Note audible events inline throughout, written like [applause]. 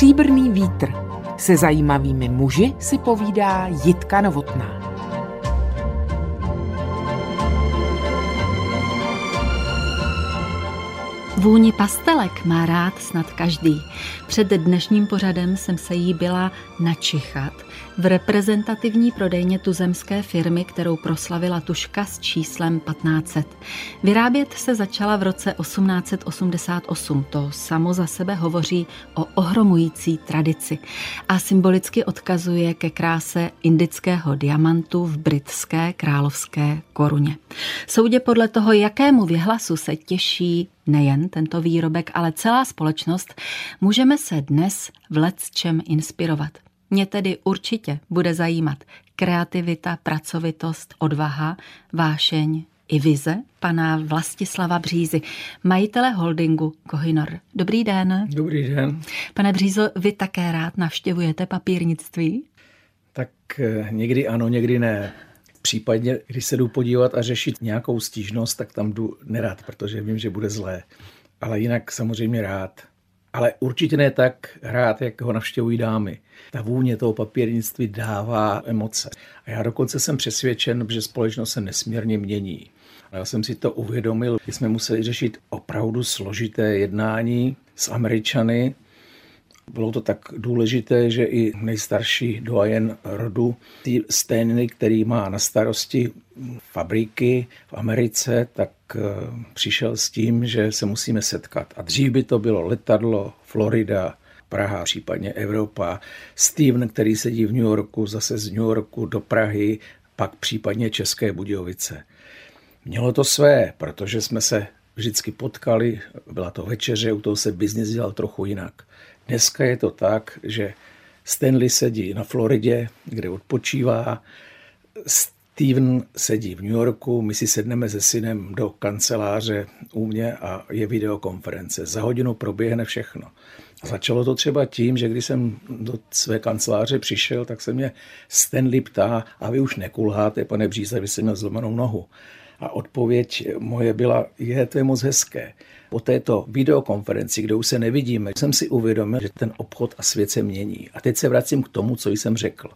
Stříbrný vítr. Se zajímavými muži si povídá Jitka Novotná. Vůni pastelek má rád snad každý. Před dnešním pořadem jsem se jí byla načichat v reprezentativní prodejně tuzemské firmy, kterou proslavila tuška s číslem 1500. Vyrábět se začala v roce 1888. To samo za sebe hovoří o ohromující tradici a symbolicky odkazuje ke kráse indického diamantu v britské královské koruně. Soudě podle toho, jakému věhlasu se těší nejen tento výrobek, ale celá společnost, můžeme se dnes v lecčem inspirovat. Mě tedy určitě bude zajímat kreativita, pracovitost, odvaha, vášeň i vize pana Vlastislava Břízy, majitele holdingu Kohinor. Dobrý den. Dobrý den. Pane Břízo, vy také rád navštěvujete papírnictví? Tak eh, někdy ano, někdy ne. Případně, když se jdu podívat a řešit nějakou stížnost, tak tam jdu nerad, protože vím, že bude zlé. Ale jinak samozřejmě rád. Ale určitě ne tak rád, jak ho navštěvují dámy. Ta vůně toho papírnictví dává emoce. A já dokonce jsem přesvědčen, že společnost se nesmírně mění. Já jsem si to uvědomil, když jsme museli řešit opravdu složité jednání s Američany, bylo to tak důležité, že i nejstarší doajen rodu, Stanley, který má na starosti fabriky v Americe, tak eh, přišel s tím, že se musíme setkat. A dřív by to bylo letadlo, Florida, Praha, případně Evropa. Steven, který sedí v New Yorku, zase z New Yorku do Prahy, pak případně České Budějovice. Mělo to své, protože jsme se vždycky potkali, byla to večeře, u toho se biznis dělal trochu jinak. Dneska je to tak, že Stanley sedí na Floridě, kde odpočívá, Steven sedí v New Yorku, my si sedneme se synem do kanceláře u mě a je videokonference. Za hodinu proběhne všechno. Začalo to třeba tím, že když jsem do své kanceláře přišel, tak se mě Stanley ptá, a vy už nekulháte, pane Bříze, vy jste měl zlomenou nohu. A odpověď moje byla, je, to je moc hezké. Po této videokonferenci, kde už se nevidíme, jsem si uvědomil, že ten obchod a svět se mění. A teď se vracím k tomu, co jsem řekl.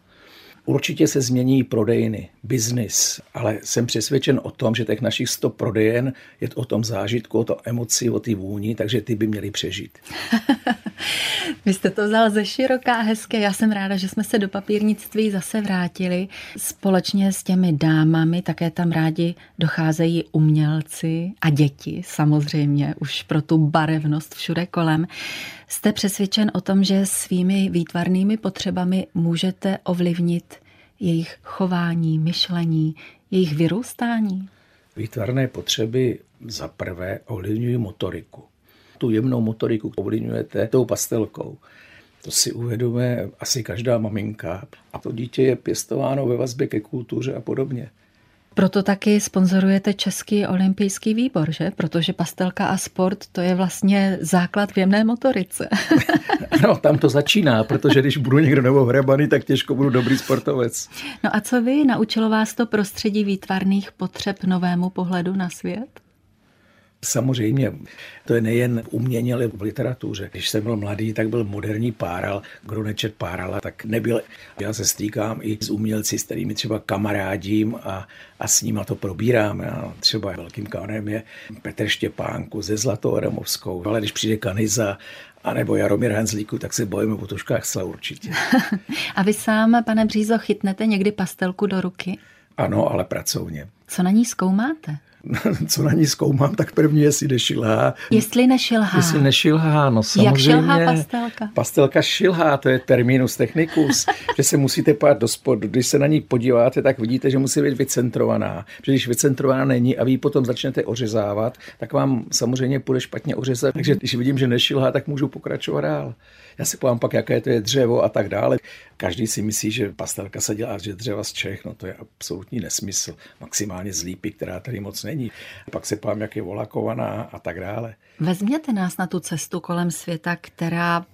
Určitě se změní prodejny, biznis, ale jsem přesvědčen o tom, že těch našich 100 prodejen je o tom zážitku, o to emoci, o ty vůni, takže ty by měly přežít. [laughs] Vy jste to vzal ze široká, hezké. Já jsem ráda, že jsme se do papírnictví zase vrátili. Společně s těmi dámami také tam rádi docházejí umělci a děti, samozřejmě, už pro tu barevnost všude kolem. Jste přesvědčen o tom, že svými výtvarnými potřebami můžete ovlivnit jejich chování, myšlení, jejich vyrůstání? Výtvarné potřeby za prvé ovlivňují motoriku. Tu jemnou motoriku ovlivňujete tou pastelkou. To si uvědomuje asi každá maminka. A to dítě je pěstováno ve vazbě ke kultuře a podobně. Proto taky sponzorujete Český olympijský výbor, že? Protože pastelka a sport to je vlastně základ v jemné motorice. ano, [laughs] tam to začíná, protože když budu někdo nebo hrabaný, tak těžko budu dobrý sportovec. No a co vy? Naučilo vás to prostředí výtvarných potřeb novému pohledu na svět? Samozřejmě, to je nejen v umění, ale v literatuře. Když jsem byl mladý, tak byl moderní páral. Kdo nečet párala, tak nebyl. Já se stýkám i s umělci, s kterými třeba kamarádím a, a s nimi to probírám. Já třeba velkým kamarádem je Petr Štěpánku ze Zlatou Adamovskou, ale když přijde Kaniza a nebo Jaromír Hanzlíku, tak se bojíme o tuškách sla určitě. [laughs] a vy sám, pane Břízo, chytnete někdy pastelku do ruky? Ano, ale pracovně. Co na ní zkoumáte? [laughs] co na ní zkoumám, tak první, jestli nešilhá. Jestli nešilhá. Jestli nešilhá, no samozřejmě. Jak šilhá pastelka? Pastelka šilhá, to je terminus technicus, [laughs] že se musíte pát do spodu. Když se na ní podíváte, tak vidíte, že musí být vycentrovaná. Protože když vycentrovaná není a vy potom začnete ořezávat, tak vám samozřejmě půjde špatně ořezat. Takže když vidím, že nešilhá, tak můžu pokračovat dál. Já si povím pak, jaké to je dřevo a tak dále. Každý si myslí, že pastelka se dělá že dřeva z Čech, no to je absolutní nesmysl. Maximálně z lípy, která tady moc není. Pak se povím, jak je volakovaná a tak dále. Vezměte nás na tu cestu kolem světa, která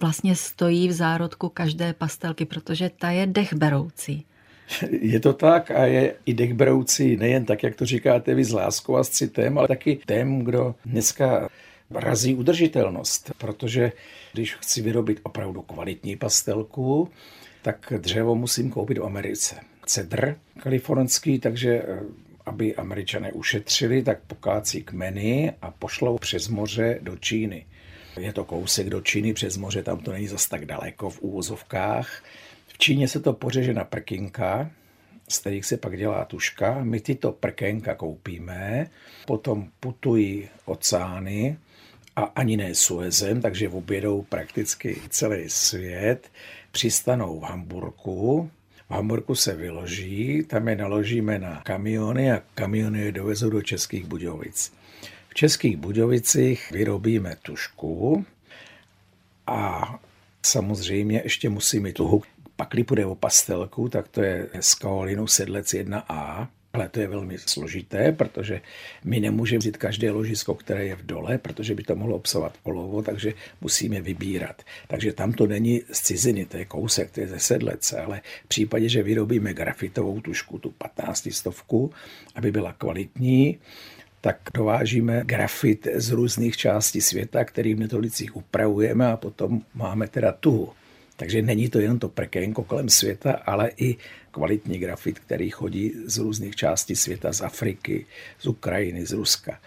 vlastně stojí v zárodku každé pastelky, protože ta je dechberoucí. [laughs] Je to tak a je i dechberoucí nejen tak, jak to říkáte vy s láskou a s citem, ale taky tém, kdo dneska razí udržitelnost, protože když chci vyrobit opravdu kvalitní pastelku, tak dřevo musím koupit v Americe. Cedr kalifornský, takže eh, aby američané ušetřili, tak pokácí kmeny a pošlou přes moře do Číny. Je to kousek do Číny přes moře, tam to není zas tak daleko v úvozovkách. V Číně se to pořeže na prkinka, z kterých se pak dělá tuška. My tyto prkénka koupíme, potom putují oceány a ani ne Suezem, takže objedou prakticky celý svět. Přistanou v Hamburku, v Hamburgu se vyloží, tam je naložíme na kamiony a kamiony je dovezou do Českých Budějovic. V Českých Budějovicích vyrobíme tušku a samozřejmě ještě musí mít tuhu. Pakli půjde o pastelku, tak to je z kaolinu sedlec 1A, ale to je velmi složité, protože my nemůžeme vzít každé ložisko, které je v dole, protože by to mohlo obsahovat olovo, takže musíme vybírat. Takže tam to není z ciziny, to je kousek, to je ze sedlece, ale v případě, že vyrobíme grafitovou tušku, tu 15 stovku, aby byla kvalitní, tak dovážíme grafit z různých částí světa, který v metolicích upravujeme a potom máme teda tuhu. Takže není to jen to prekénko kolem světa, ale i kvalitní grafit, který chodí z různých částí světa, z Afriky, z Ukrajiny, z Ruska.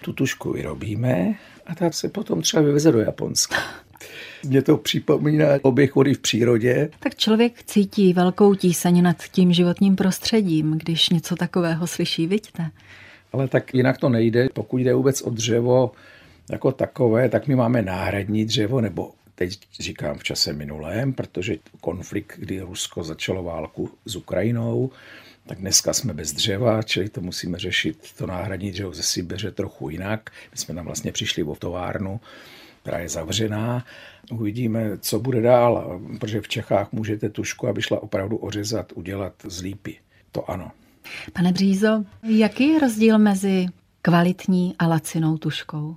Tu tušku vyrobíme a ta se potom třeba vyveze do Japonska. [laughs] Mě to připomíná oběh vody v přírodě. Tak člověk cítí velkou tíseň nad tím životním prostředím, když něco takového slyší, vidíte? Ale tak jinak to nejde. Pokud jde vůbec o dřevo jako takové, tak my máme náhradní dřevo nebo teď říkám v čase minulém, protože konflikt, kdy Rusko začalo válku s Ukrajinou, tak dneska jsme bez dřeva, čili to musíme řešit to náhradní dřevo ze Sibiře trochu jinak. My jsme tam vlastně přišli o továrnu, která je zavřená. Uvidíme, co bude dál, protože v Čechách můžete tušku, aby šla opravdu ořezat, udělat z lípy. To ano. Pane Břízo, jaký je rozdíl mezi kvalitní a lacinou tuškou?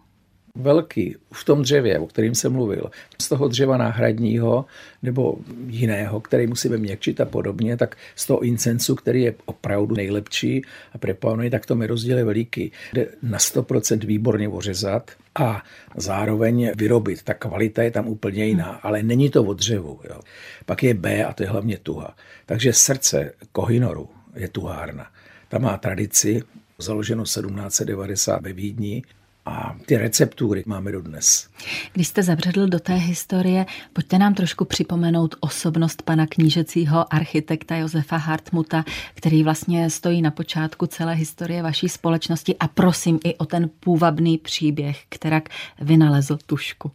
Velký v tom dřevě, o kterým jsem mluvil, z toho dřeva náhradního nebo jiného, který musíme měkčit a podobně, tak z toho incensu, který je opravdu nejlepší a prepanuje, tak to mi rozdíl je veliký. Jde na 100% výborně ořezat a zároveň vyrobit. Ta kvalita je tam úplně jiná, ale není to od dřevu. Jo. Pak je B a to je hlavně tuha. Takže srdce Kohinoru je tuhárna. Ta má tradici, založeno 1790 ve Vídni, a ty receptury máme dodnes. Když jste zabředl do té historie, pojďte nám trošku připomenout osobnost pana knížecího architekta Josefa Hartmuta, který vlastně stojí na počátku celé historie vaší společnosti a prosím i o ten půvabný příběh, kterak vynalezl tušku.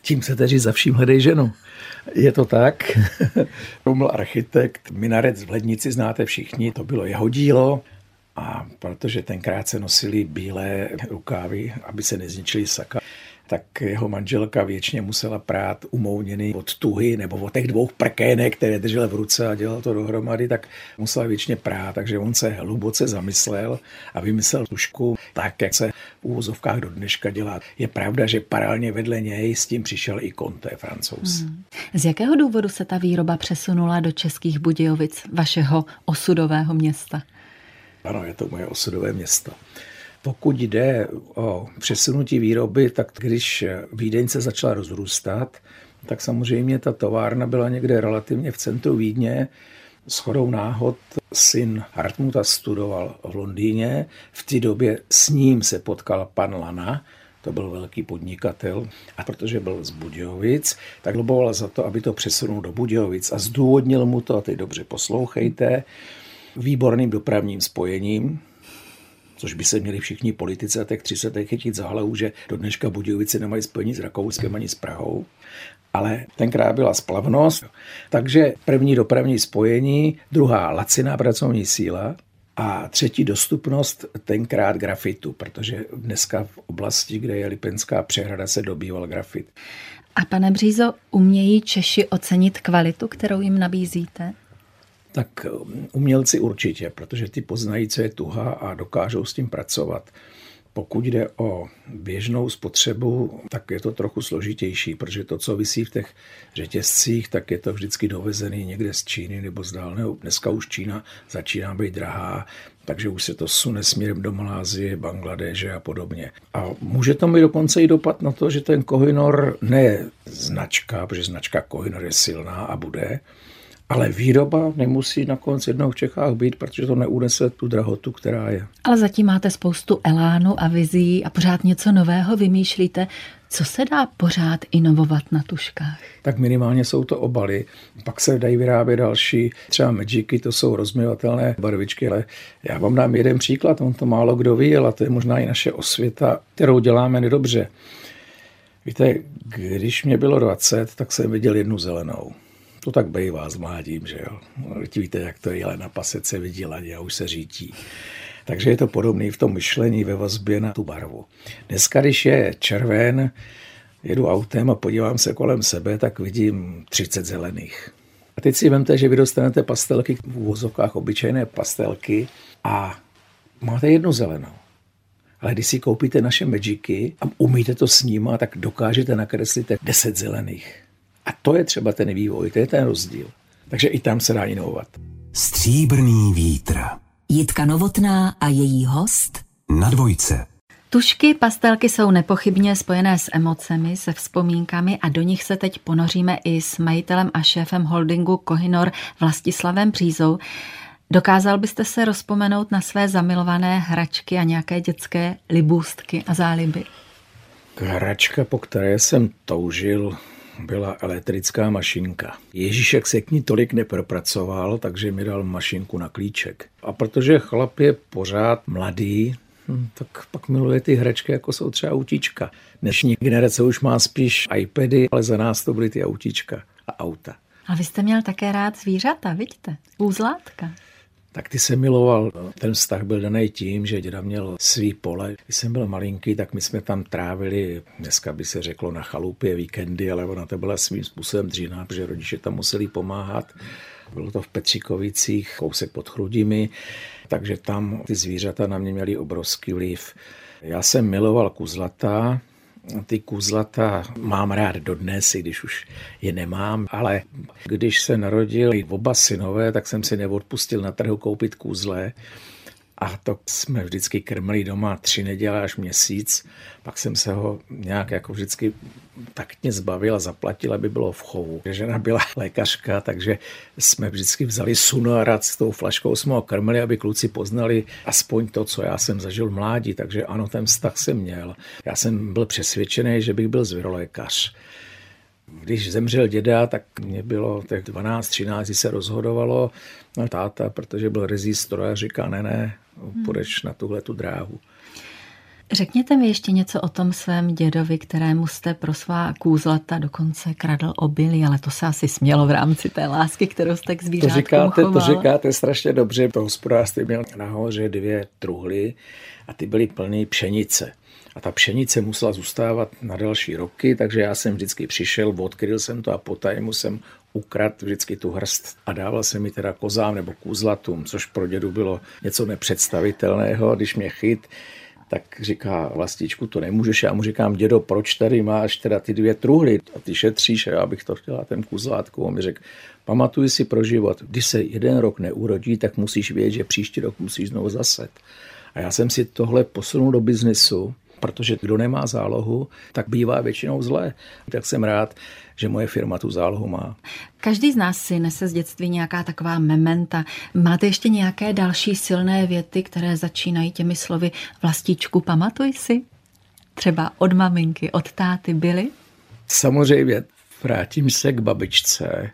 Tím se teří za vším hledej ženu. Je to tak. [laughs] Ruml architekt, minarec v Lednici znáte všichni, to bylo jeho dílo. A protože tenkrát se nosili bílé rukávy, aby se nezničily saka, tak jeho manželka věčně musela prát umouněný od tuhy nebo od těch dvou prkének, které držel v ruce a dělal to dohromady, tak musela věčně prát, takže on se hluboce zamyslel a vymyslel tušku tak, jak se v úvozovkách do dneška dělá. Je pravda, že paralelně vedle něj s tím přišel i Conte, francouz. Hmm. Z jakého důvodu se ta výroba přesunula do Českých Budějovic, vašeho osudového města? Ano, je to moje osudové město. Pokud jde o přesunutí výroby, tak když Vídeň se začala rozrůstat, tak samozřejmě ta továrna byla někde relativně v centru Vídně. S chodou náhod syn Hartmuta studoval v Londýně. V té době s ním se potkal pan Lana, to byl velký podnikatel. A protože byl z Budějovic, tak loboval za to, aby to přesunul do Budějovic a zdůvodnil mu to, a teď dobře poslouchejte, výborným dopravním spojením, což by se měli všichni politici a těch 30 chytit za hlavu, že do dneška Budějovice nemají spojení s Rakouskem ani s Prahou. Ale tenkrát byla splavnost, takže první dopravní spojení, druhá laciná pracovní síla a třetí dostupnost tenkrát grafitu, protože dneska v oblasti, kde je Lipenská přehrada, se dobýval grafit. A pane Břízo, umějí Češi ocenit kvalitu, kterou jim nabízíte? Tak um, umělci určitě, protože ty poznají, co je tuha a dokážou s tím pracovat. Pokud jde o běžnou spotřebu, tak je to trochu složitější, protože to, co vysí v těch řetězcích, tak je to vždycky dovezený někde z Číny nebo z dálného. Dneska už Čína začíná být drahá, takže už se to sune směrem do Malázie, Bangladeže a podobně. A může to mít dokonce i dopad na to, že ten Kohinoor ne značka, protože značka Kohinoor je silná a bude, ale výroba nemusí nakonec jednou v Čechách být, protože to neunese tu drahotu, která je. Ale zatím máte spoustu elánu a vizí a pořád něco nového vymýšlíte. Co se dá pořád inovovat na tuškách? Tak minimálně jsou to obaly, pak se dají vyrábět další, třeba Magicy, to jsou rozměvatelné barvičky, ale já vám dám jeden příklad, on to málo kdo ví, ale to je možná i naše osvěta, kterou děláme nedobře. Víte, když mě bylo 20, tak jsem viděl jednu zelenou. To tak bývá s mládím, že jo. Víte, jak to je, ale na pasece vidí ladě a už se řítí. Takže je to podobné v tom myšlení ve vazbě na tu barvu. Dneska, když je červen, jedu autem a podívám se kolem sebe, tak vidím 30 zelených. A teď si vemte, že vy dostanete pastelky v úvozovkách, obyčejné pastelky a máte jednu zelenou. Ale když si koupíte naše Magicy a umíte to snímat, tak dokážete nakreslit 10 zelených. A to je třeba ten vývoj, to je ten rozdíl. Takže i tam se dá inovovat. Stříbrný vítr. Jitka Novotná a její host na dvojce. Tušky, pastelky jsou nepochybně spojené s emocemi, se vzpomínkami a do nich se teď ponoříme i s majitelem a šéfem holdingu Kohinor Vlastislavem Přízou. Dokázal byste se rozpomenout na své zamilované hračky a nějaké dětské libůstky a záliby? Hračka, po které jsem toužil, byla elektrická mašinka. Ježíšek se k ní tolik nepropracoval, takže mi dal mašinku na klíček. A protože chlap je pořád mladý, hm, tak pak miluje ty hračky, jako jsou třeba autíčka. Dnešní generace už má spíš iPady, ale za nás to byly ty autíčka a auta. A vy jste měl také rád zvířata, vidíte? Úzlátka tak ty se miloval. Ten vztah byl daný tím, že děda měl svý pole. Když jsem byl malinký, tak my jsme tam trávili, dneska by se řeklo na chalupě víkendy, ale ona to byla svým způsobem dřína, protože rodiče tam museli pomáhat. Bylo to v Petříkovicích, kousek pod Chrudimi, takže tam ty zvířata na mě měly obrovský vliv. Já jsem miloval kuzlata, ty kůzlata mám rád dodnes, i když už je nemám, ale když se narodili oba synové, tak jsem si neodpustil na trhu koupit kůzle a to jsme vždycky krmili doma tři neděle až měsíc. Pak jsem se ho nějak jako vždycky taktně zbavil a zaplatil, aby bylo v chovu. Žena byla [laughs] lékařka, takže jsme vždycky vzali suno a rád s tou flaškou jsme ho krmili, aby kluci poznali aspoň to, co já jsem zažil mládí. Takže ano, ten vztah jsem měl. Já jsem byl přesvědčený, že bych byl zvěrolékař. Když zemřel děda, tak mě bylo těch 12, 13, se rozhodovalo táta, protože byl rezistor a říká, ne, ne, půjdeš na tuhle tu dráhu. Řekněte mi ještě něco o tom svém dědovi, kterému jste pro svá kůzlata dokonce kradl obilí, ale to se asi smělo v rámci té lásky, kterou jste k zvířátkům to říkáte, choval. To říkáte strašně dobře. To hospodářství měl nahoře dvě truhly a ty byly plné pšenice. A ta pšenice musela zůstávat na další roky, takže já jsem vždycky přišel, odkryl jsem to a potajmu jsem ukrad vždycky tu hrst a dával se mi teda kozám nebo kůzlatům, což pro dědu bylo něco nepředstavitelného. Když mě chyt, tak říká vlastičku, to nemůžeš. Já mu říkám, dědo, proč tady máš teda ty dvě truhly a ty šetříš a já bych to chtěla ten kuzlátku. On mi řekl, pamatuj si pro život, když se jeden rok neurodí, tak musíš vědět, že příští rok musíš znovu zaset. A já jsem si tohle posunul do biznesu protože kdo nemá zálohu, tak bývá většinou zlé. Tak jsem rád, že moje firma tu zálohu má. Každý z nás si nese z dětství nějaká taková mementa. Máte ještě nějaké další silné věty, které začínají těmi slovy vlastičku, pamatuj si? Třeba od maminky, od táty byly? Samozřejmě, vrátím se k babičce.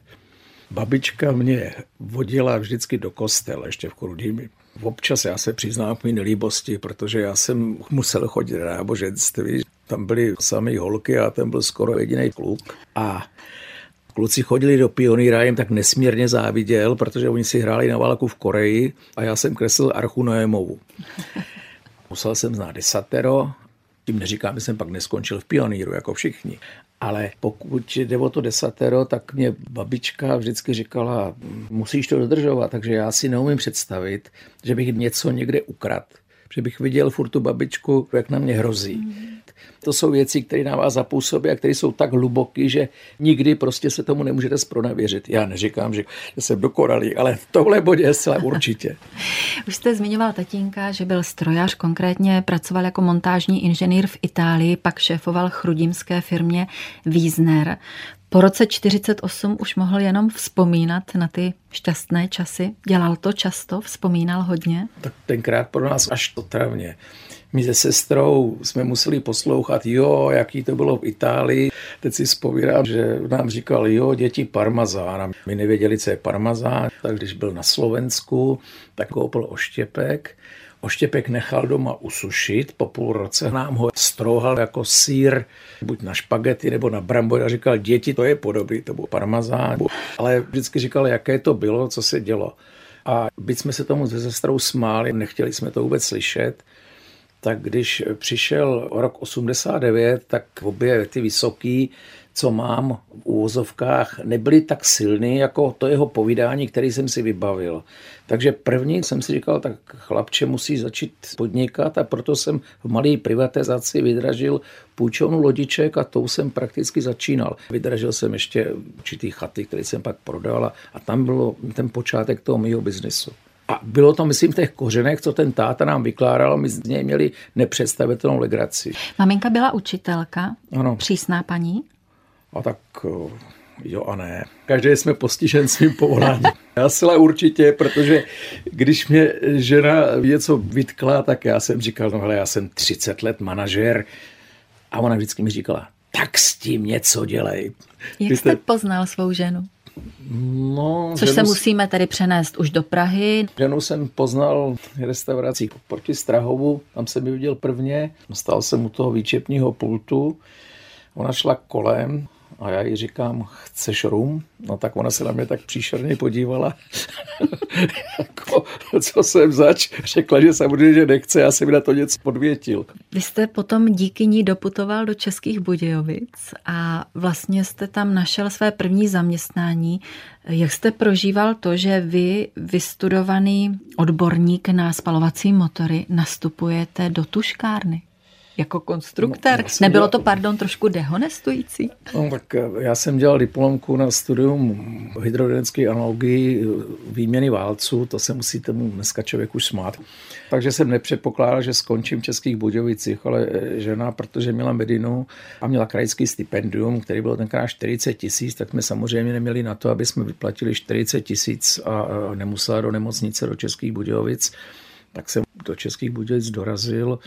Babička mě vodila vždycky do kostela, ještě v Krudými. Občas já se přiznám k mý nelíbosti, protože já jsem musel chodit na náboženství. Tam byly samé holky a ten byl skoro jediný kluk. A kluci chodili do pionýra, jim tak nesmírně záviděl, protože oni si hráli na válku v Koreji a já jsem kreslil archu Noémovu. Musel jsem znát desatero, tím neříkám, že jsem pak neskončil v pioníru, jako všichni. Ale pokud jde o to desatero, tak mě babička vždycky říkala, musíš to dodržovat, takže já si neumím představit, že bych něco někde ukrad. že bych viděl furt tu babičku, jak na mě hrozí. Mm. To jsou věci, které na vás zapůsobí a které jsou tak hluboké, že nikdy prostě se tomu nemůžete spronevěřit. Já neříkám, že jsem dokonalý, ale v tohle bodě je zcela určitě. [laughs] Už jste zmiňoval tatínka, že byl strojař, konkrétně pracoval jako montážní inženýr v Itálii, pak šéfoval chrudimské firmě Wiesner. Po roce 48 už mohl jenom vzpomínat na ty šťastné časy. Dělal to často, vzpomínal hodně? Tak tenkrát pro nás až to travně. My se sestrou jsme museli poslouchat, jo, jaký to bylo v Itálii. Teď si vzpomínám, že nám říkal, jo, děti parmazán. My nevěděli, co je parmazán. Tak když byl na Slovensku, tak koupil oštěpek Oštěpek nechal doma usušit, po půl roce nám ho strouhal jako sír, buď na špagety nebo na brambory a říkal, děti, to je podobný, to byl parmazán. Ale vždycky říkal, jaké to bylo, co se dělo. A byť jsme se tomu se sestrou smáli, nechtěli jsme to vůbec slyšet, tak když přišel rok 89, tak obě ty vysoký co mám v úvozovkách, nebyly tak silný jako to jeho povídání, který jsem si vybavil. Takže první jsem si říkal, tak chlapče musí začít podnikat a proto jsem v malé privatizaci vydražil půjčovnu lodiček a tou jsem prakticky začínal. Vydražil jsem ještě určitý chaty, které jsem pak prodal a tam bylo ten počátek toho mého biznesu. A bylo to, myslím, v těch kořenech, co ten táta nám vykládal, my z něj měli nepředstavitelnou legraci. Maminka byla učitelka, ano. přísná paní? A tak eh, jo a ne. Každý jsme postižen svým povoláním. [laughs] Já zcela určitě, protože když mě žena něco vytkla, tak já jsem říkal, no hele, já jsem 30 let manažer a ona vždycky mi říkala, tak s tím něco dělej. Jak jste poznal svou ženu? No, Což se musíme tedy přenést už do Prahy. Ženu jsem poznal v restauracích proti Strahovu, tam jsem ji viděl prvně, stal jsem u toho výčepního pultu, ona šla kolem, a já jí říkám, chceš rum? No tak ona se na mě tak příšerně podívala. [laughs] jako, co jsem zač? Řekla, že samozřejmě, že nechce, já jsem na to něco podvětil. Vy jste potom díky ní doputoval do Českých Budějovic a vlastně jste tam našel své první zaměstnání. Jak jste prožíval to, že vy, vystudovaný odborník na spalovací motory, nastupujete do tuškárny? Jako konstruktor. No, Nebylo dělal... to, pardon, trošku dehonestující? No, tak eh, já jsem dělal diplomku na studium hydrodynamické analogii eh, výměny válců, to se musí tomu dneska člověk už smát. Takže jsem nepředpokládal, že skončím v Českých Budějovicích, ale eh, žena, protože měla Medinu a měla krajský stipendium, který byl tenkrát 40 tisíc, tak jsme samozřejmě neměli na to, aby jsme vyplatili 40 tisíc a nemusela do nemocnice do Českých Budějovic. Tak jsem do Českých Budějovic dorazil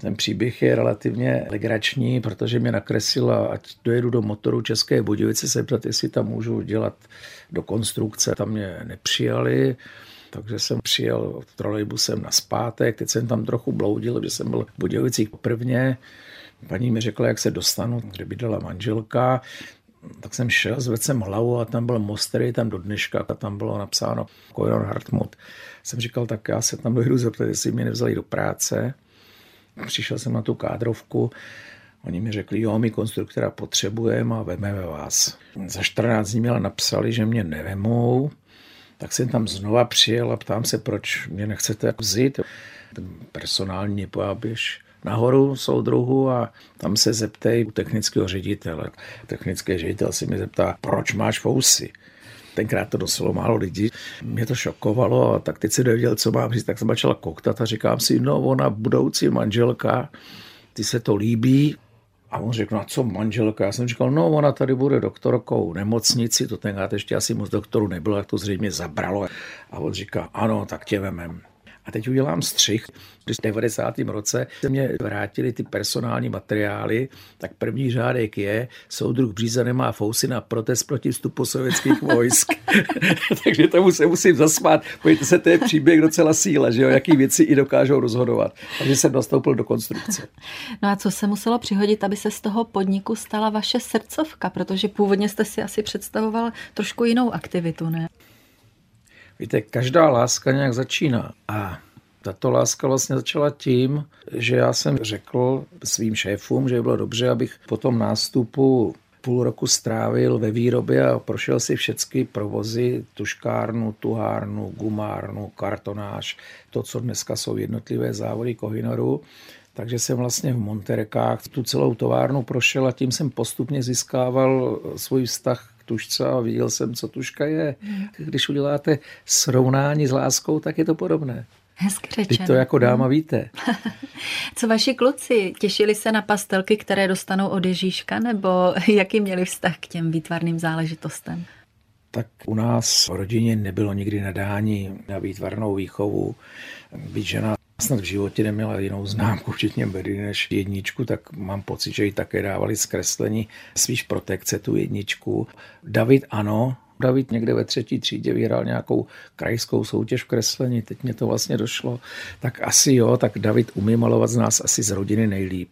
ten příběh je relativně legrační, protože mě nakreslila, ať dojedu do motoru České Budějovice se zeptat, jestli tam můžu dělat do konstrukce. Tam mě nepřijali, takže jsem přijel trolejbusem na zpátek. Teď jsem tam trochu bloudil, že jsem byl v Budějovicích prvně. Paní mi řekla, jak se dostanu, kde bydlela manželka. Tak jsem šel, zvedl jsem hlavu a tam byl most, který tam do dneška a tam bylo napsáno Kojon Hartmut. Jsem říkal, tak já se tam dojedu zeptat, jestli mě nevzali do práce. Přišel jsem na tu kádrovku, Oni mi řekli, jo, my konstruktora potřebujeme a vememe vás. Za 14 dní ale napsali, že mě nevemou, tak jsem tam znova přijel a ptám se, proč mě nechcete vzít. Ten personální pojaběž nahoru soudruhu a tam se zeptej u technického ředitele. Technický ředitel si mi zeptá, proč máš fousy? Tenkrát to dosilo málo lidí. Mě to šokovalo a tak teď si nevěděl, co mám říct. Tak jsem začala koktat a říkám si, no ona budoucí manželka, ty se to líbí, a on řekl, no co manželka? Já jsem říkal, no ona tady bude doktorkou nemocnici, to tenkrát ještě asi moc doktorů nebylo, jak to zřejmě zabralo. A on říká, ano, tak tě vemem. A teď udělám střih. Když v 90. roce se mě vrátili ty personální materiály, tak první řádek je, soudruh Bříza nemá fousy na protest proti vstupu sovětských vojsk. [laughs] Takže tomu se musím zasmát. Pojďte se, to je příběh docela síla, že jo, jaký věci i dokážou rozhodovat. Takže jsem nastoupil do konstrukce. [laughs] No a co se muselo přihodit, aby se z toho podniku stala vaše srdcovka? Protože původně jste si asi představoval trošku jinou aktivitu, ne? Víte, každá láska nějak začíná a tato láska vlastně začala tím, že já jsem řekl svým šéfům, že by bylo dobře, abych po tom nástupu půl roku strávil ve výrobě a prošel si všechny provozy, tuškárnu, tuhárnu, gumárnu, kartonáž, to, co dneska jsou jednotlivé závody Kohinoru. Takže jsem vlastně v Monterekách tu celou továrnu prošel a tím jsem postupně získával svůj vztah tušce a viděl jsem, co tuška je. Když uděláte srovnání s láskou, tak je to podobné. Hezky řečeno. Teď to jako dáma víte. [laughs] Co vaši kluci? Těšili se na pastelky, které dostanou od Ježíška, nebo [laughs] jaký měli vztah k těm výtvarným záležitostem? Tak u nás v rodině nebylo nikdy nadání na výtvarnou výchovu. Být žena snad v životě neměla jinou známku, včetně Bedy, než jedničku, tak mám pocit, že ji také dávali zkreslení svýš protekce tu jedničku. David ano, David někde ve třetí třídě vyhrál nějakou krajskou soutěž v kreslení, teď mě to vlastně došlo, tak asi jo, tak David umí malovat z nás asi z rodiny nejlíp.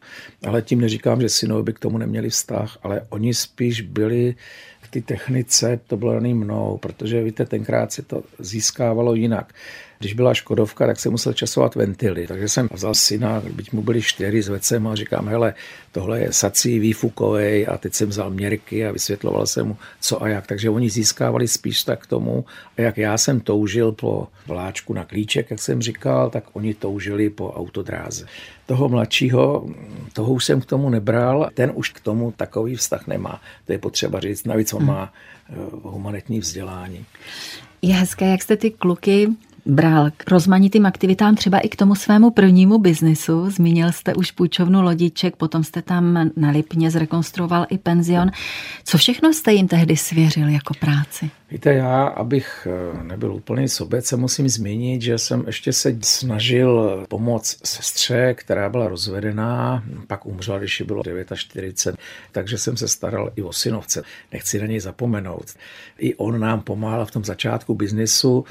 Ale tím neříkám, že synové by k tomu neměli vztah, ale oni spíš byli k ty technice, to bylo daný mnou, protože víte, tenkrát se to získávalo jinak. Když byla Škodovka, tak jsem musel časovat ventily, takže jsem vzal syna, byť mu byli čtyři s vecem a říkám, hele, tohle je sací výfukovej a teď jsem vzal měrky a vysvětloval jsem mu, co a jak. Takže oni získávali spíš tak k tomu, a jak já jsem toužil po vláčku na klíček, jak jsem říkal, tak oni toužili po autodráze. Toho mladšího, toho už jsem k tomu nebral, ten už k tomu takový vztah nemá. To je potřeba říct, navíc on má eh, humanitní vzdělání. Je hezké, jak jste ty kluky bral k rozmanitým aktivitám, třeba i k tomu svému prvnímu biznisu. Zmínil jste už půjčovnu lodiček, potom jste tam na Lipně zrekonstruoval i penzion. Co všechno jste jim tehdy svěřil jako práci? Víte, já, abych eh, nebyl úplný sobec, se musím zmínit, že jsem ještě se snažil pomoct sestře, která byla rozvedená, pak umřela, když jí bylo 49, takže jsem se staral i o synovce. Nechci na něj zapomenout. I on nám pomáhal v tom začátku biznisu,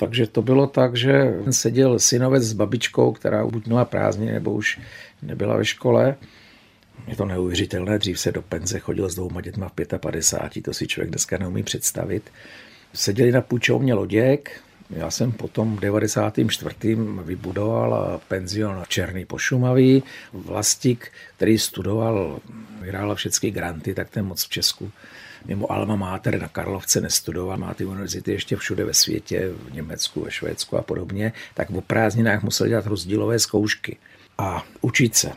takže to bylo tak, že seděl synovec s babičkou, která buď měla prázdniny, nebo už nebyla ve škole. Je to neuvěřitelné, dřív se do penze chodil s dvouma dětma v 55, to si člověk dneska neumí představit. Seděli na půjčovně loděk, já jsem potom v 94. vybudoval penzion Černý pošumavý. Vlastík, který studoval, vyhrál všechny granty, tak ten moc v Česku mimo Alma Mater na Karlovce nestudoval, má ty univerzity ještě všude ve světě, v Německu, ve Švédsku a podobně, tak v prázdninách musel dělat rozdílové zkoušky a učit se.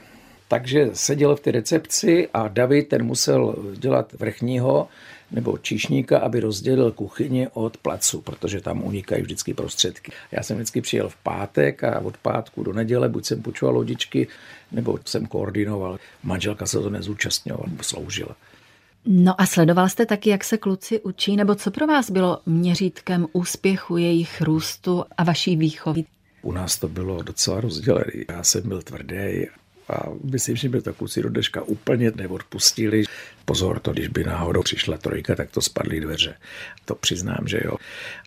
Takže seděl v té recepci a David ten musel dělat vrchního nebo číšníka, aby rozdělil kuchyni od placu, protože tam unikají vždycky prostředky. Já jsem vždycky přijel v pátek a od pátku do neděle buď jsem půjčoval lodičky, nebo jsem koordinoval. Manželka se to nezúčastňovala, sloužila. No a sledoval jste taky, jak se kluci učí, nebo co pro vás bylo měřítkem úspěchu jejich růstu a vaší výchovy? U nás to bylo docela rozdělené. Já jsem byl tvrdý a myslím, že by to kluci do dneška úplně neodpustili. Pozor, to když by náhodou přišla trojka, tak to spadly dveře. To přiznám, že jo.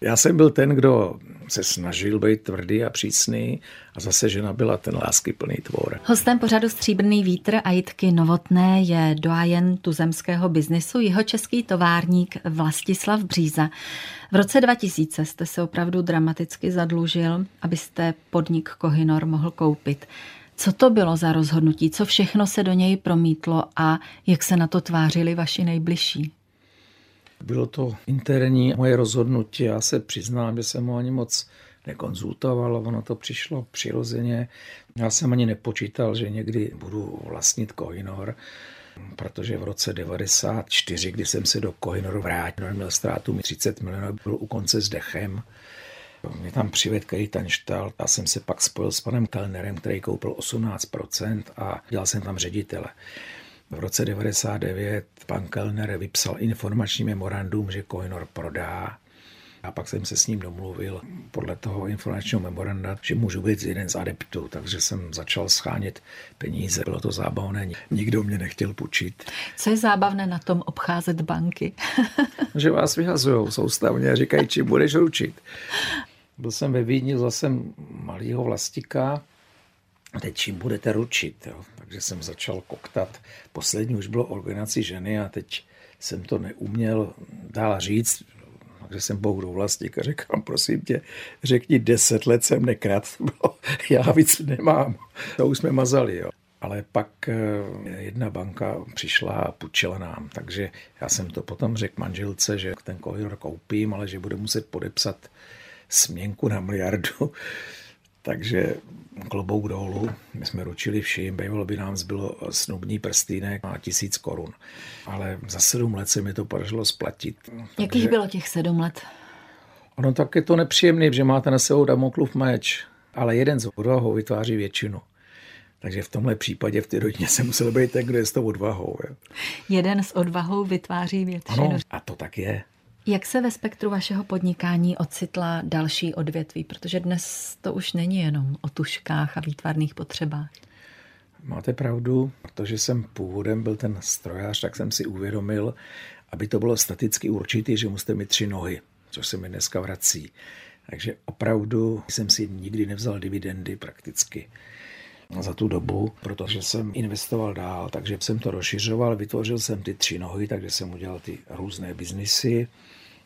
Já jsem byl ten, kdo se snažil být tvrdý a přísný a zase žena byla ten láskyplný tvor. Hostem pořadu Stříbrný vítr a Jitky Novotné je doajen tuzemského biznisu, jeho český továrník Vlastislav Bříza. V roce 2000 jste se opravdu dramaticky zadlužil, abyste podnik Kohinor mohl koupit. Co to bylo za rozhodnutí? Co všechno se do něj promítlo a jak se na to tvářili vaši nejbližší? Bylo to interní moje rozhodnutí. Já se přiznám, že jsem ho ani moc nekonzultoval, ono to přišlo přirozeně. Já jsem ani nepočítal, že někdy budu vlastnit Koinor, protože v roce 94, kdy jsem se do Kohinoru vrátil, měl ztrátu 30 milionů, byl u konce s dechem. Mě tam přivedl Kajitanštal. Já jsem se pak spojil s panem Kellnerem, který koupil 18% a dělal jsem tam ředitele. V roce 99 pan Kellner vypsal informační memorandum, že Coinor prodá a pak jsem se s ním domluvil podle toho informačního memoranda, že můžu být jeden z adeptů, takže jsem začal schánět peníze. Bylo to zábavné, nikdo mě nechtěl půjčit. Co je zábavné na tom obcházet banky? [laughs] že vás vyhazují soustavně a říkají, či budeš ručit. Byl jsem ve Vídni, zase malého vlastika, teď čím budete ručit. Jo? Takže jsem začal koktat. Poslední už bylo organizaci ženy a teď jsem to neuměl dál říct, takže jsem bohu vlastník a říkám, prosím tě, řekni, deset let jsem nekrát, [laughs] já víc nemám. To už jsme mazali. Jo. ale pak eh, jedna banka přišla a půjčila nám, takže já jsem to potom řekl manželce, že ten kohinor koupím, ale že bude muset podepsat směnku na miliardu. Takže klobouk dolů, my jsme ručili vším, bývalo by nám zbylo snubní prstýnek a tisíc korun. Ale za sedm let se mi to podařilo splatit. Jakých Takže bylo těch sedm let? Ono tak je to nepříjemný, že máte na sebou Damoklův meč, ale jeden z odvahou vytváří většinu. Takže v tomhle případě v té rodině se musel být ten, kdo je s tou odvahou. Jo. Jeden s odvahou vytváří většinu. Ano, a to tak je. Jak se ve spektru vašeho podnikání ocitla další odvětví? Protože dnes to už není jenom o tuškách a výtvarných potřebách. Máte pravdu, protože jsem původem byl ten strojář, tak jsem si uvědomil, aby to bylo staticky určitý, že musíte mít tři nohy, což se mi dneska vrací. Takže opravdu jsem si nikdy nevzal dividendy prakticky za tu dobu, protože jsem investoval dál, takže jsem to rozšiřoval, vytvořil jsem ty tři nohy, takže jsem udělal ty různé biznisy.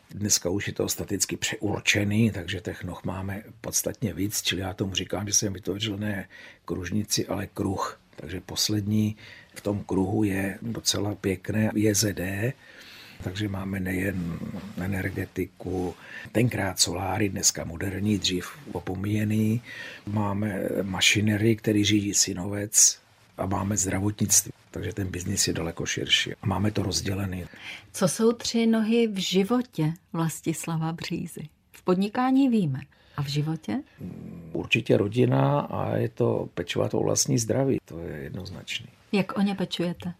Dneska už je to staticky přeurčený, takže těch noh máme podstatně víc, čili já tomu říkám, že jsem vytvořil ne kružnici, ale kruh. Takže poslední v tom kruhu je docela pěkné JZD, takže máme nejen energetiku, tenkrát soláry, dneska moderní, dřív opomíjený. Máme mašinery, který řídí synovec a máme zdravotnictví. Takže ten biznis je daleko širší. A máme to rozdělený. Co jsou tři nohy v životě Vlastislava Břízy? V podnikání víme. A v životě? Určitě rodina a je to pečovat o vlastní zdraví. To je jednoznačný. Jak o ně pečujete?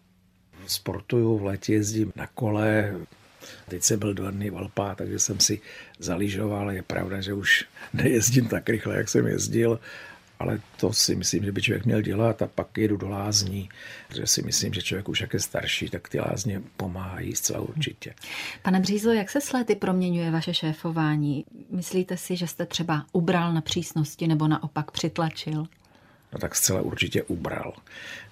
Sportuju, v létě jezdím na kole, Teď jsem byl dva dny v Alpách, takže jsem si zaližoval. Je pravda, že už nejezdím tak rychle, jak jsem jezdil, ale to si myslím, že by člověk měl dělat a pak jedu do lázní, protože si myslím, že člověk už jak je starší, tak ty lázně pomáhají zcela určitě. Pane Břízo, jak se s lety proměňuje vaše šéfování? Myslíte si, že jste třeba ubral na přísnosti nebo naopak přitlačil? No tak zcela určitě ubral.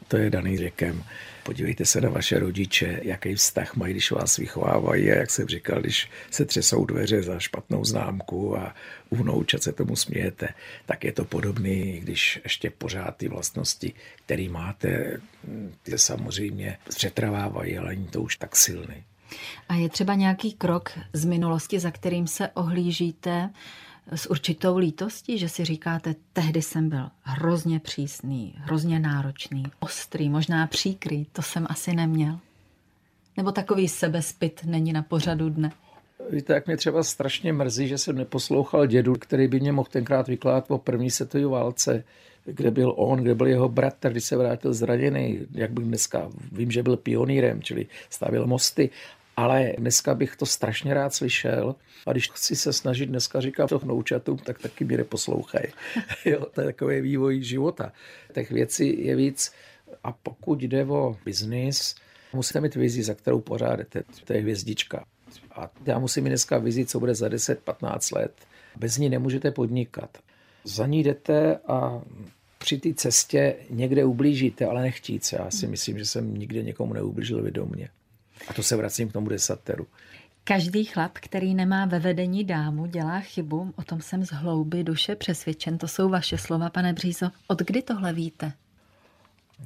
To je daný věkem. Podívejte se na vaše rodiče, jaký vztah mají, když vás vychovávají a jak jsem říkal, když se třesou dveře za špatnou známku a u vnoučat se tomu smějete, tak je to podobný, když ještě pořád ty vlastnosti, které máte, ty samozřejmě přetrvávají, ale není to už tak silný. A je třeba nějaký krok z minulosti, za kterým se ohlížíte, s určitou lítostí, že si říkáte, tehdy jsem byl hrozně přísný, hrozně náročný, ostrý, možná příkrý, to jsem asi neměl. Nebo takový sebespit není na pořadu dne. Víte, jak mě třeba strašně mrzí, že jsem neposlouchal dědu, který by mě mohl tenkrát vykládat o první světové válce, kde byl on, kde byl jeho bratr, když se vrátil zraněný, jak bych dneska, vím, že byl pionýrem, čili stavil mosty ale dneska bych to strašně rád slyšel a když chci se snažit dneska říkat to vnoučatům, tak taky mě neposlouchají. [laughs] jo, to je takový vývoj života. Těch věcí je víc a pokud jde o biznis, musíte mít vizi, za kterou pořád jdete. To je hvězdička. A já musím mít dneska vizi, co bude za 10-15 let. Bez ní nemůžete podnikat. Za ní jdete a při té cestě někde ublížíte, ale nechtíte. Já si myslím, že jsem nikdy někomu neublížil vědomě. A to se vracím k tomu desateru. Každý chlap, který nemá ve vedení dámu, dělá chybu. O tom jsem z hlouby duše přesvědčen. To jsou vaše slova, pane Břízo. Od kdy tohle víte?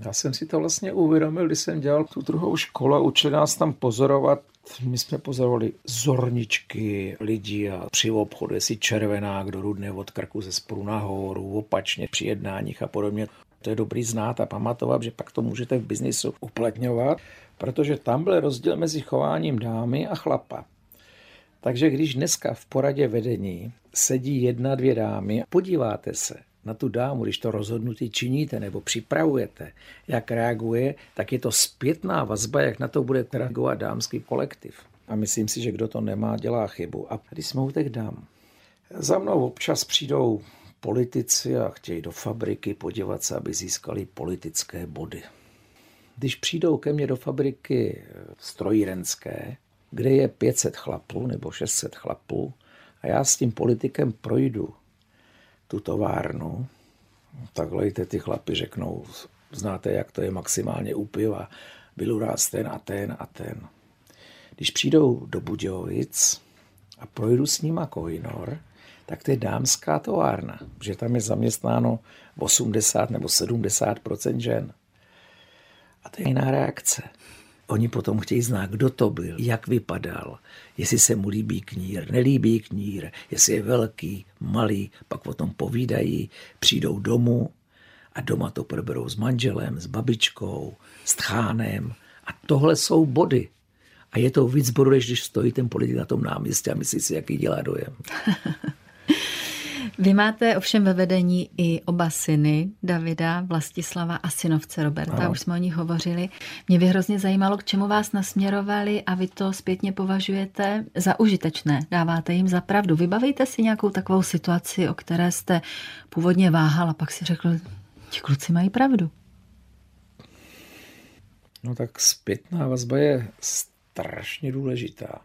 Já jsem si to vlastně uvědomil, když jsem dělal tu druhou školu a učili nás tam pozorovat. My jsme pozorovali zorničky lidí a při obchodu, jestli červená, kdo rudne od krku ze sporu nahoru, opačně při jednáních a podobně. To je dobrý znát a pamatovat, že pak to můžete v biznisu uplatňovat protože tam byl rozdíl mezi chováním dámy a chlapa. Takže když dneska v poradě vedení sedí jedna, dvě dámy, podíváte se na tu dámu, když to rozhodnutí činíte nebo připravujete, jak reaguje, tak je to zpětná vazba, jak na to bude reagovat dámský kolektiv. A myslím si, že kdo to nemá, dělá chybu. A když jsme u těch dám, za mnou občas přijdou politici a chtějí do fabriky podívat se, aby získali politické body. Když přijdou ke mně do fabriky strojírenské, kde je 500 chlapů nebo 600 chlapů a já s tím politikem projdu tu továrnu, takhle ty chlapy řeknou, znáte, jak to je maximálně u piva, byl nás ten a ten a ten. Když přijdou do Budějovic a projdu s nima Koinor, tak to je dámská továrna, že tam je zaměstnáno 80 nebo 70% žen. A to je jiná reakce. Oni potom chtějí znát, kdo to byl, jak vypadal, jestli se mu líbí knír, nelíbí knír, jestli je velký, malý, pak o tom povídají, přijdou domů a doma to proberou s manželem, s babičkou, s tchánem. A tohle jsou body. A je to víc bodu, než když stojí ten politik na tom náměstí a myslí si, jaký dělá dojem. [laughs] Vy máte ovšem ve vedení i oba syny, Davida, Vlastislava a synovce Roberta, ano. už jsme o nich hovořili. Mě by hrozně zajímalo, k čemu vás nasměrovali a vy to zpětně považujete za užitečné. Dáváte jim za pravdu. Vybavejte si nějakou takovou situaci, o které jste původně váhal a pak si řekl, ti kluci mají pravdu. No tak zpětná vazba je strašně důležitá.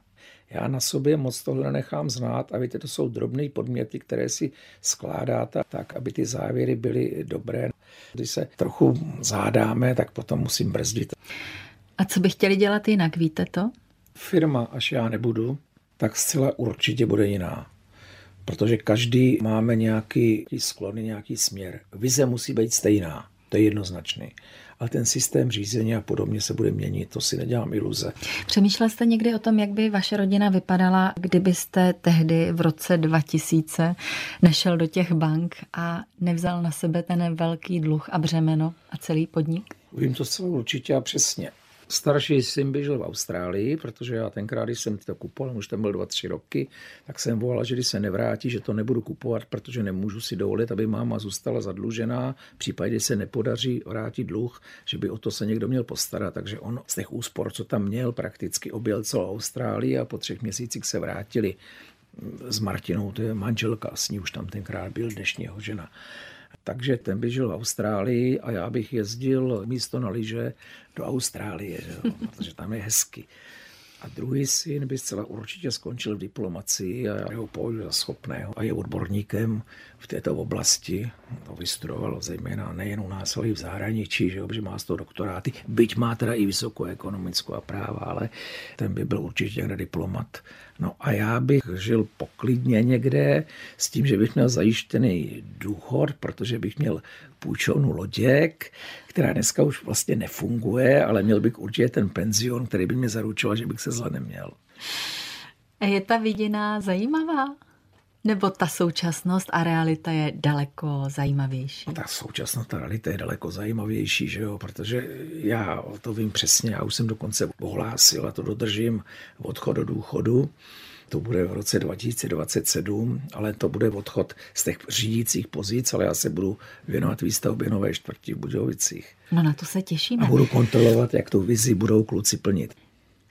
Já na sobě moc tohle nenechám znát a víte, to jsou drobné podměty, které si skládáte tak, aby ty závěry byly dobré. Když se trochu zádáme, tak potom musím brzdit. A co by chtěli dělat jinak, víte to? Firma, až já nebudu, tak zcela určitě bude jiná. Protože každý máme nějaký sklony, nějaký směr. Vize musí být stejná. To je jednoznačný ale ten systém řízení a podobně se bude měnit, to si nedělám iluze. Přemýšlel jste někdy o tom, jak by vaše rodina vypadala, kdybyste tehdy v roce 2000 nešel do těch bank a nevzal na sebe ten velký dluh a břemeno a celý podnik? Vím to zcela určitě a přesně. Starší syn běžel v Austrálii, protože já tenkrát, když jsem to kupoval, už tam byl dva, tři roky, tak jsem volal, že když se nevrátí, že to nebudu kupovat, protože nemůžu si dovolit, aby máma zůstala zadlužená. V případě, kdy se nepodaří vrátit dluh, že by o to se někdo měl postarat. Takže on z těch úspor, co tam měl, prakticky objel celou Austrálii a po třech měsících se vrátili s Martinou, to je manželka, s ní už tam tenkrát byl dnešního žena. Takže ten by žil v Austrálii a já bych jezdil místo na lyže do Austrálie, že? protože tam je hezky. A druhý syn by zcela určitě skončil v diplomacii a já ho považuji za schopného a je odborníkem v této oblasti. To vystudoval zejména nejen u nás, ale i v zahraničí, že, že má z toho doktoráty. Byť má teda i vysokou ekonomickou a práva, ale ten by byl určitě někde diplomat. No a já bych žil poklidně někde s tím, že bych měl zajištěný důchod, protože bych měl půjčovnu loděk, která dneska už vlastně nefunguje, ale měl bych určitě ten penzion, který by mě zaručoval, že bych se zle neměl. Je ta vidina zajímavá? Nebo ta současnost a realita je daleko zajímavější? Ta současnost a realita je daleko zajímavější, že jo? protože já to vím přesně, já už jsem dokonce ohlásil a to dodržím odchod do důchodu. To bude v roce 2027, ale to bude odchod z těch řídících pozic, ale já se budu věnovat výstavbě nové čtvrti v Budějovicích. No na to se těšíme. A budu kontrolovat, jak tu vizi budou kluci plnit.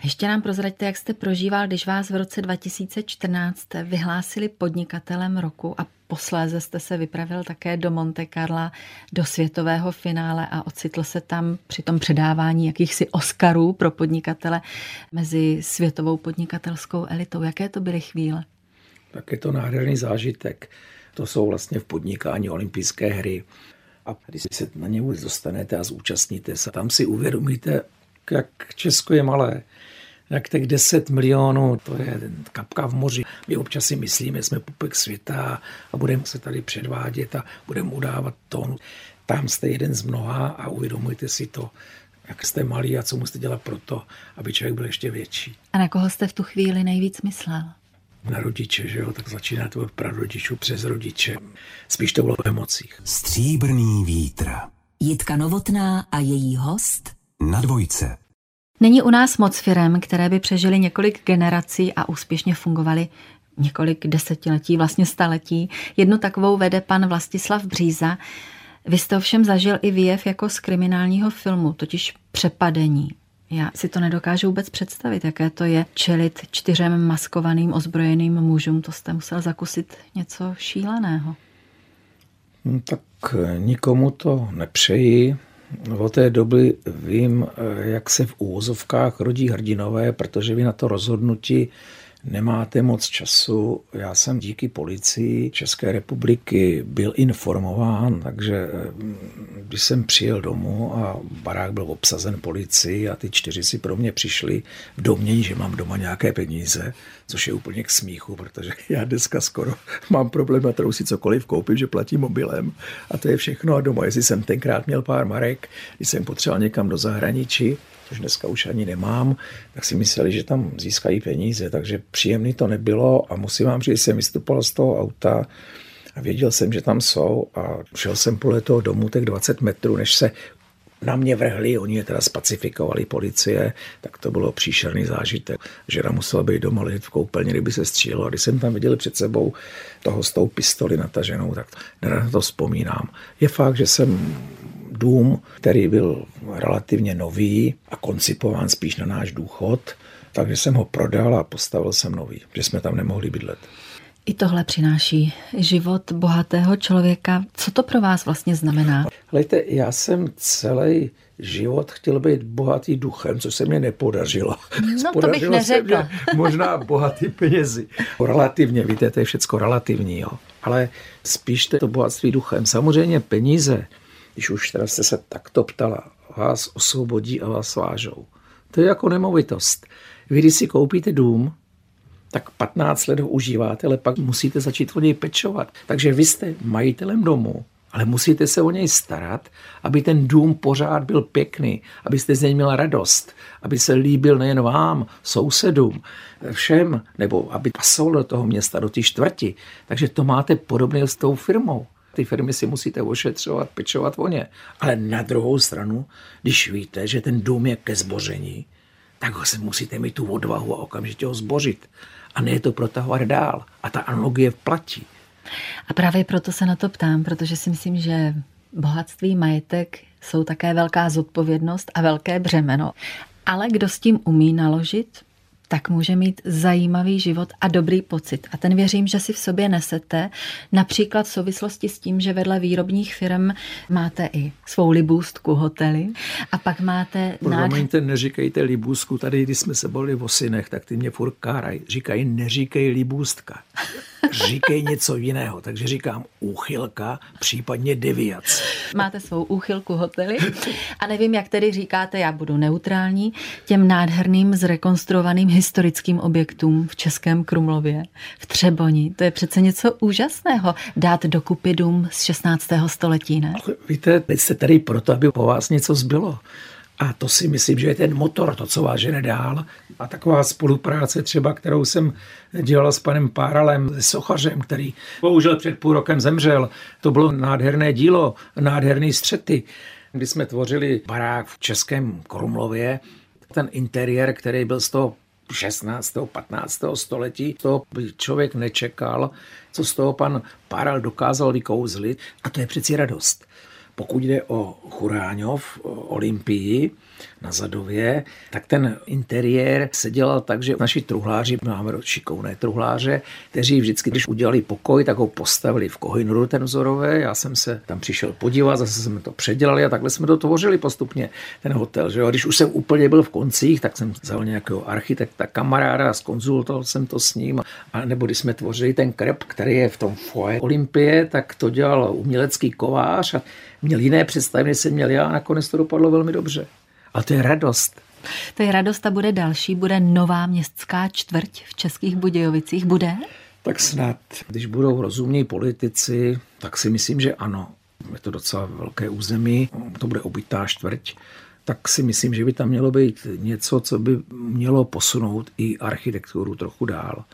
Ještě nám prozraďte, jak jste prožíval, když vás v roce 2014 vyhlásili podnikatelem roku a posléze jste se vypravil také do Monte Carla, do světového finále a ocitl se tam při tom předávání jakýchsi Oscarů pro podnikatele mezi světovou podnikatelskou elitou. Jaké to byly chvíle? Tak je to nádherný zážitek. To jsou vlastně v podnikání olympijské hry. A když se na ně dostanete a zúčastníte se, tam si uvědomíte, jak Česko je malé jak těch 10 milionů, to je kapka v moři. My občas si myslíme, jsme pupek světa a budeme se tady předvádět a budeme udávat tón. Tam jste jeden z mnoha a uvědomujte si to, jak jste malý a co musíte dělat pro to, aby člověk byl ještě větší. A na koho jste v tu chvíli nejvíc myslel? Na rodiče, že jo, tak začíná to od prarodičů přes rodiče. Spíš to bylo v emocích. Stříbrný vítr. Jitka Novotná a její host Na dvojce. Není u nás moc firem, které by přežili několik generací a úspěšně fungovaly několik desetiletí, vlastně staletí. Jednu takovou vede pan Vlastislav Bříza. Vy jste ovšem zažil i výjev jako z kriminálního filmu, totiž přepadení. Já si to nedokážu vůbec představit, jaké to je čelit čtyřem maskovaným ozbrojeným mužům. To jste musel zakusit něco šíleného. No, tak nikomu to nepřeji. Od té doby vím, jak se v úvozovkách rodí hrdinové, protože vy na to rozhodnutí nemáte moc času. Já jsem díky policii České republiky byl informován, takže mm, když jsem přijel domů a barák byl obsazen policií a ty čtyři si pro mě přišli v domění, že mám doma nějaké peníze, což je úplně k smíchu, protože [laughs] já dneska skoro mám problém na trhu si cokoliv koupit, že platím mobilem. A to je všechno. A doma, jestli jsem tenkrát měl pár marek, když jsem potřeboval někam do zahraničí, což dneska už ani nemám, tak si mysleli, že tam získají peníze, takže příjemný to nebylo a musím vám říct, že jsem vystupoval z toho auta a věděl jsem, že tam jsou. A šel jsem podle toho domu tak 20 metrů, než se na mě vrhli, oni je teda spacifikovali policie, tak to bylo příšerný zážitek. Žena musela být doma ležet v koupelně, kdyby se střílelo. A když jsem tam viděl před sebou toho s tou pistoli nataženou, tak na to vzpomínám. Je fakt, že jsem dům, který byl relativně nový a koncipován spíš na náš důchod, takže jsem ho prodal a postavil jsem nový, že jsme tam nemohli bydlet. I tohle přináší život bohatého člověka. Co to pro vás vlastně znamená? Hlejte, já jsem celý život chtěl být bohatý duchem, co se mě nepodařilo. No to bych neřekla. možná bohatý penězi. Relativně, víte, to je všechno relativní, jo. Ale spíš to bohatství duchem. Samozřejmě peníze, když už teda jste se takto ptala, vás osvobodí a vás vážou. To je jako nemovitost. Vy, když si koupíte dům, tak 15 let ho užíváte, ale pak musíte začít o něj pečovat. Takže vy jste majitelem domu, ale musíte se o něj starat, aby ten dům pořád byl pěkný, abyste z něj měla radost, aby se líbil nejen vám, sousedům, všem, nebo aby pasoval do toho města, do té čtvrti. Takže to máte podobně s tou firmou. Ty firmy si musíte ošetřovat, pečovat o ně. Ale na druhou stranu, když víte, že ten dům je ke zboření, tak ho se musíte mít tu odvahu a okamžitě ho zbořit a ne to protahovat dál. A ta analogie platí. A právě proto se na to ptám, protože si myslím, že bohatství, majetek jsou také velká zodpovědnost a velké břemeno. Ale kdo s tím umí naložit, tak může mít zajímavý život a dobrý pocit. A ten věřím, že si v sobě nesete, například v souvislosti s tím, že vedle výrobních firm máte i svou libůstku hotely a pak máte... Promiňte, neříkejte libůstku, tady když jsme se bavili o synech, tak ty mě furt káraj. Říkají, neříkej libůstka říkej něco jiného. Takže říkám úchylka, případně deviace. Máte svou úchylku hotely a nevím, jak tedy říkáte, já budu neutrální, těm nádherným zrekonstruovaným historickým objektům v Českém Krumlově, v Třeboni. To je přece něco úžasného dát dokupy dům z 16. století, ne? Víte, teď jste tady proto, aby po vás něco zbylo. A to si myslím, že je ten motor, to, co vás žene dál. A taková spolupráce třeba, kterou jsem dělal s panem Páralem, s sochařem, který bohužel před půl rokem zemřel. To bylo nádherné dílo, nádherný střety. Když jsme tvořili barák v Českém Krumlově, ten interiér, který byl z toho 16. 15. století, to by člověk nečekal, co z toho pan Páral dokázal vykouzlit. A to je přeci radost. Pokud jde o Churáňov, Olympii na Zadově, tak ten interiér se dělal tak, že naši truhláři, máme šikovné truhláře, kteří vždycky, když udělali pokoj, tak ho postavili v Kohinoru ten vzorové. Já jsem se tam přišel podívat, zase jsme to předělali a takhle jsme to tvořili postupně, ten hotel. Že jo? Když už jsem úplně byl v koncích, tak jsem vzal nějakého architekta, kamaráda skonzultoval jsem to s ním. A nebo když jsme tvořili ten krep, který je v tom foje Olympie, tak to dělal umělecký kovář a měl jiné představy, než jsem měl já a nakonec to dopadlo velmi dobře. A to je radost. To je radost a bude další, bude nová městská čtvrť v Českých Budějovicích, bude? Tak snad, když budou rozumní politici, tak si myslím, že ano. Je to docela velké území, to bude obytá čtvrť, tak si myslím, že by tam mělo být něco, co by mělo posunout i architekturu trochu dál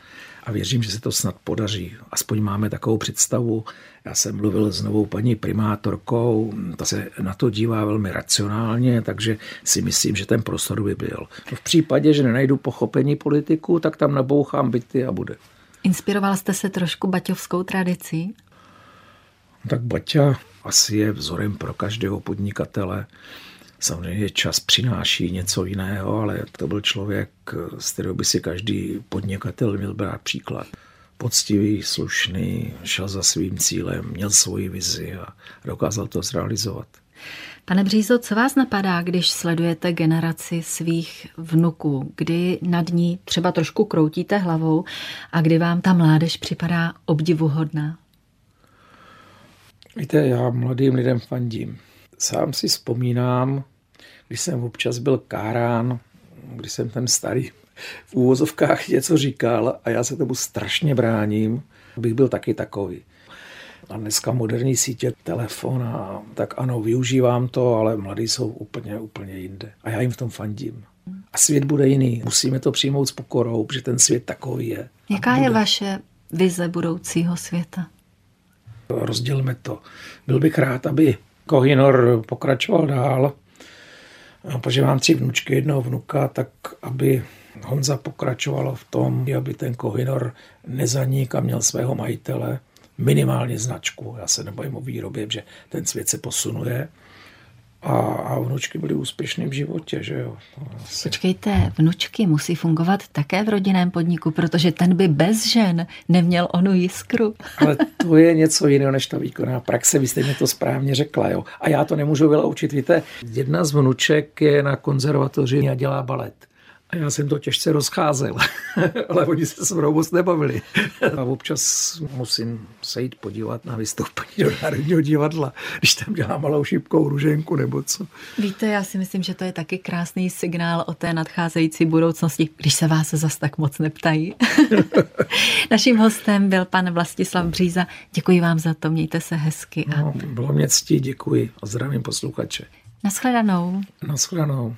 a věřím, že se to snad podaří. Aspoň máme takovou představu. Já jsem mluvil s novou paní primátorkou, ta se na to dívá velmi racionálně, takže si myslím, že ten prostor by byl. V případě, že nenajdu pochopení politiku, tak tam nabouchám byty a bude. Inspiroval jste se trošku baťovskou tradicí? Tak Baťa asi je vzorem pro každého podnikatele. Samozřejmě čas přináší něco jiného, ale to byl člověk, z kterého by si každý podnikatel měl brát příklad. Poctivý, slušný, šel za svým cílem, měl svoji vizi a dokázal to zrealizovat. Pane Břízo, co vás napadá, když sledujete generaci svých vnuků, kdy nad ní třeba trošku kroutíte hlavou a kdy vám ta mládež připadá obdivuhodná? Víte, já mladým lidem fandím. Sám si vzpomínám, když jsem občas byl kárán, když jsem ten starý v úvozovkách něco říkal a já se tomu strašně bráním, abych byl taky takový. A dneska moderní sítě, telefon a tak ano, využívám to, ale mladí jsou úplně, úplně jinde. A já jim v tom fandím. A svět bude jiný. Musíme to přijmout s pokorou, protože ten svět takový je. Jaká je vaše vize budoucího světa? Rozdělme to. Byl bych rád, aby Kohinor pokračoval dál, protože mám tři vnučky, jednoho vnuka, tak aby Honza pokračovala v tom, aby ten Kohinor nezanik a měl svého majitele, minimálně značku. Já se nebojím o výrobě, že ten svět se posunuje. A, a vnučky byly úspěšné v životě, že jo. Počkejte, vnučky musí fungovat také v rodinném podniku, protože ten by bez žen neměl onu jiskru. [laughs] Ale to je něco jiného než ta výkonná praxe, vy jste mi to správně řekla, jo. A já to nemůžu vyloučit, víte, jedna z vnuček je na konzervatoři a dělá balet. Já jsem to těžce rozcházel, [laughs] ale oni se se mnou moc nebavili. A občas musím se jít podívat na vystoupení do Národního divadla, když tam dělá malou šipkou ruženku nebo co. Víte, já si myslím, že to je taky krásný signál o té nadcházející budoucnosti, když se vás zas tak moc neptají. [laughs] Naším hostem byl pan Vlastislav Bříza. Děkuji vám za to, mějte se hezky. A... No, bylo mě ctí, děkuji a zdravím posluchače. Naschledanou. Naschledanou.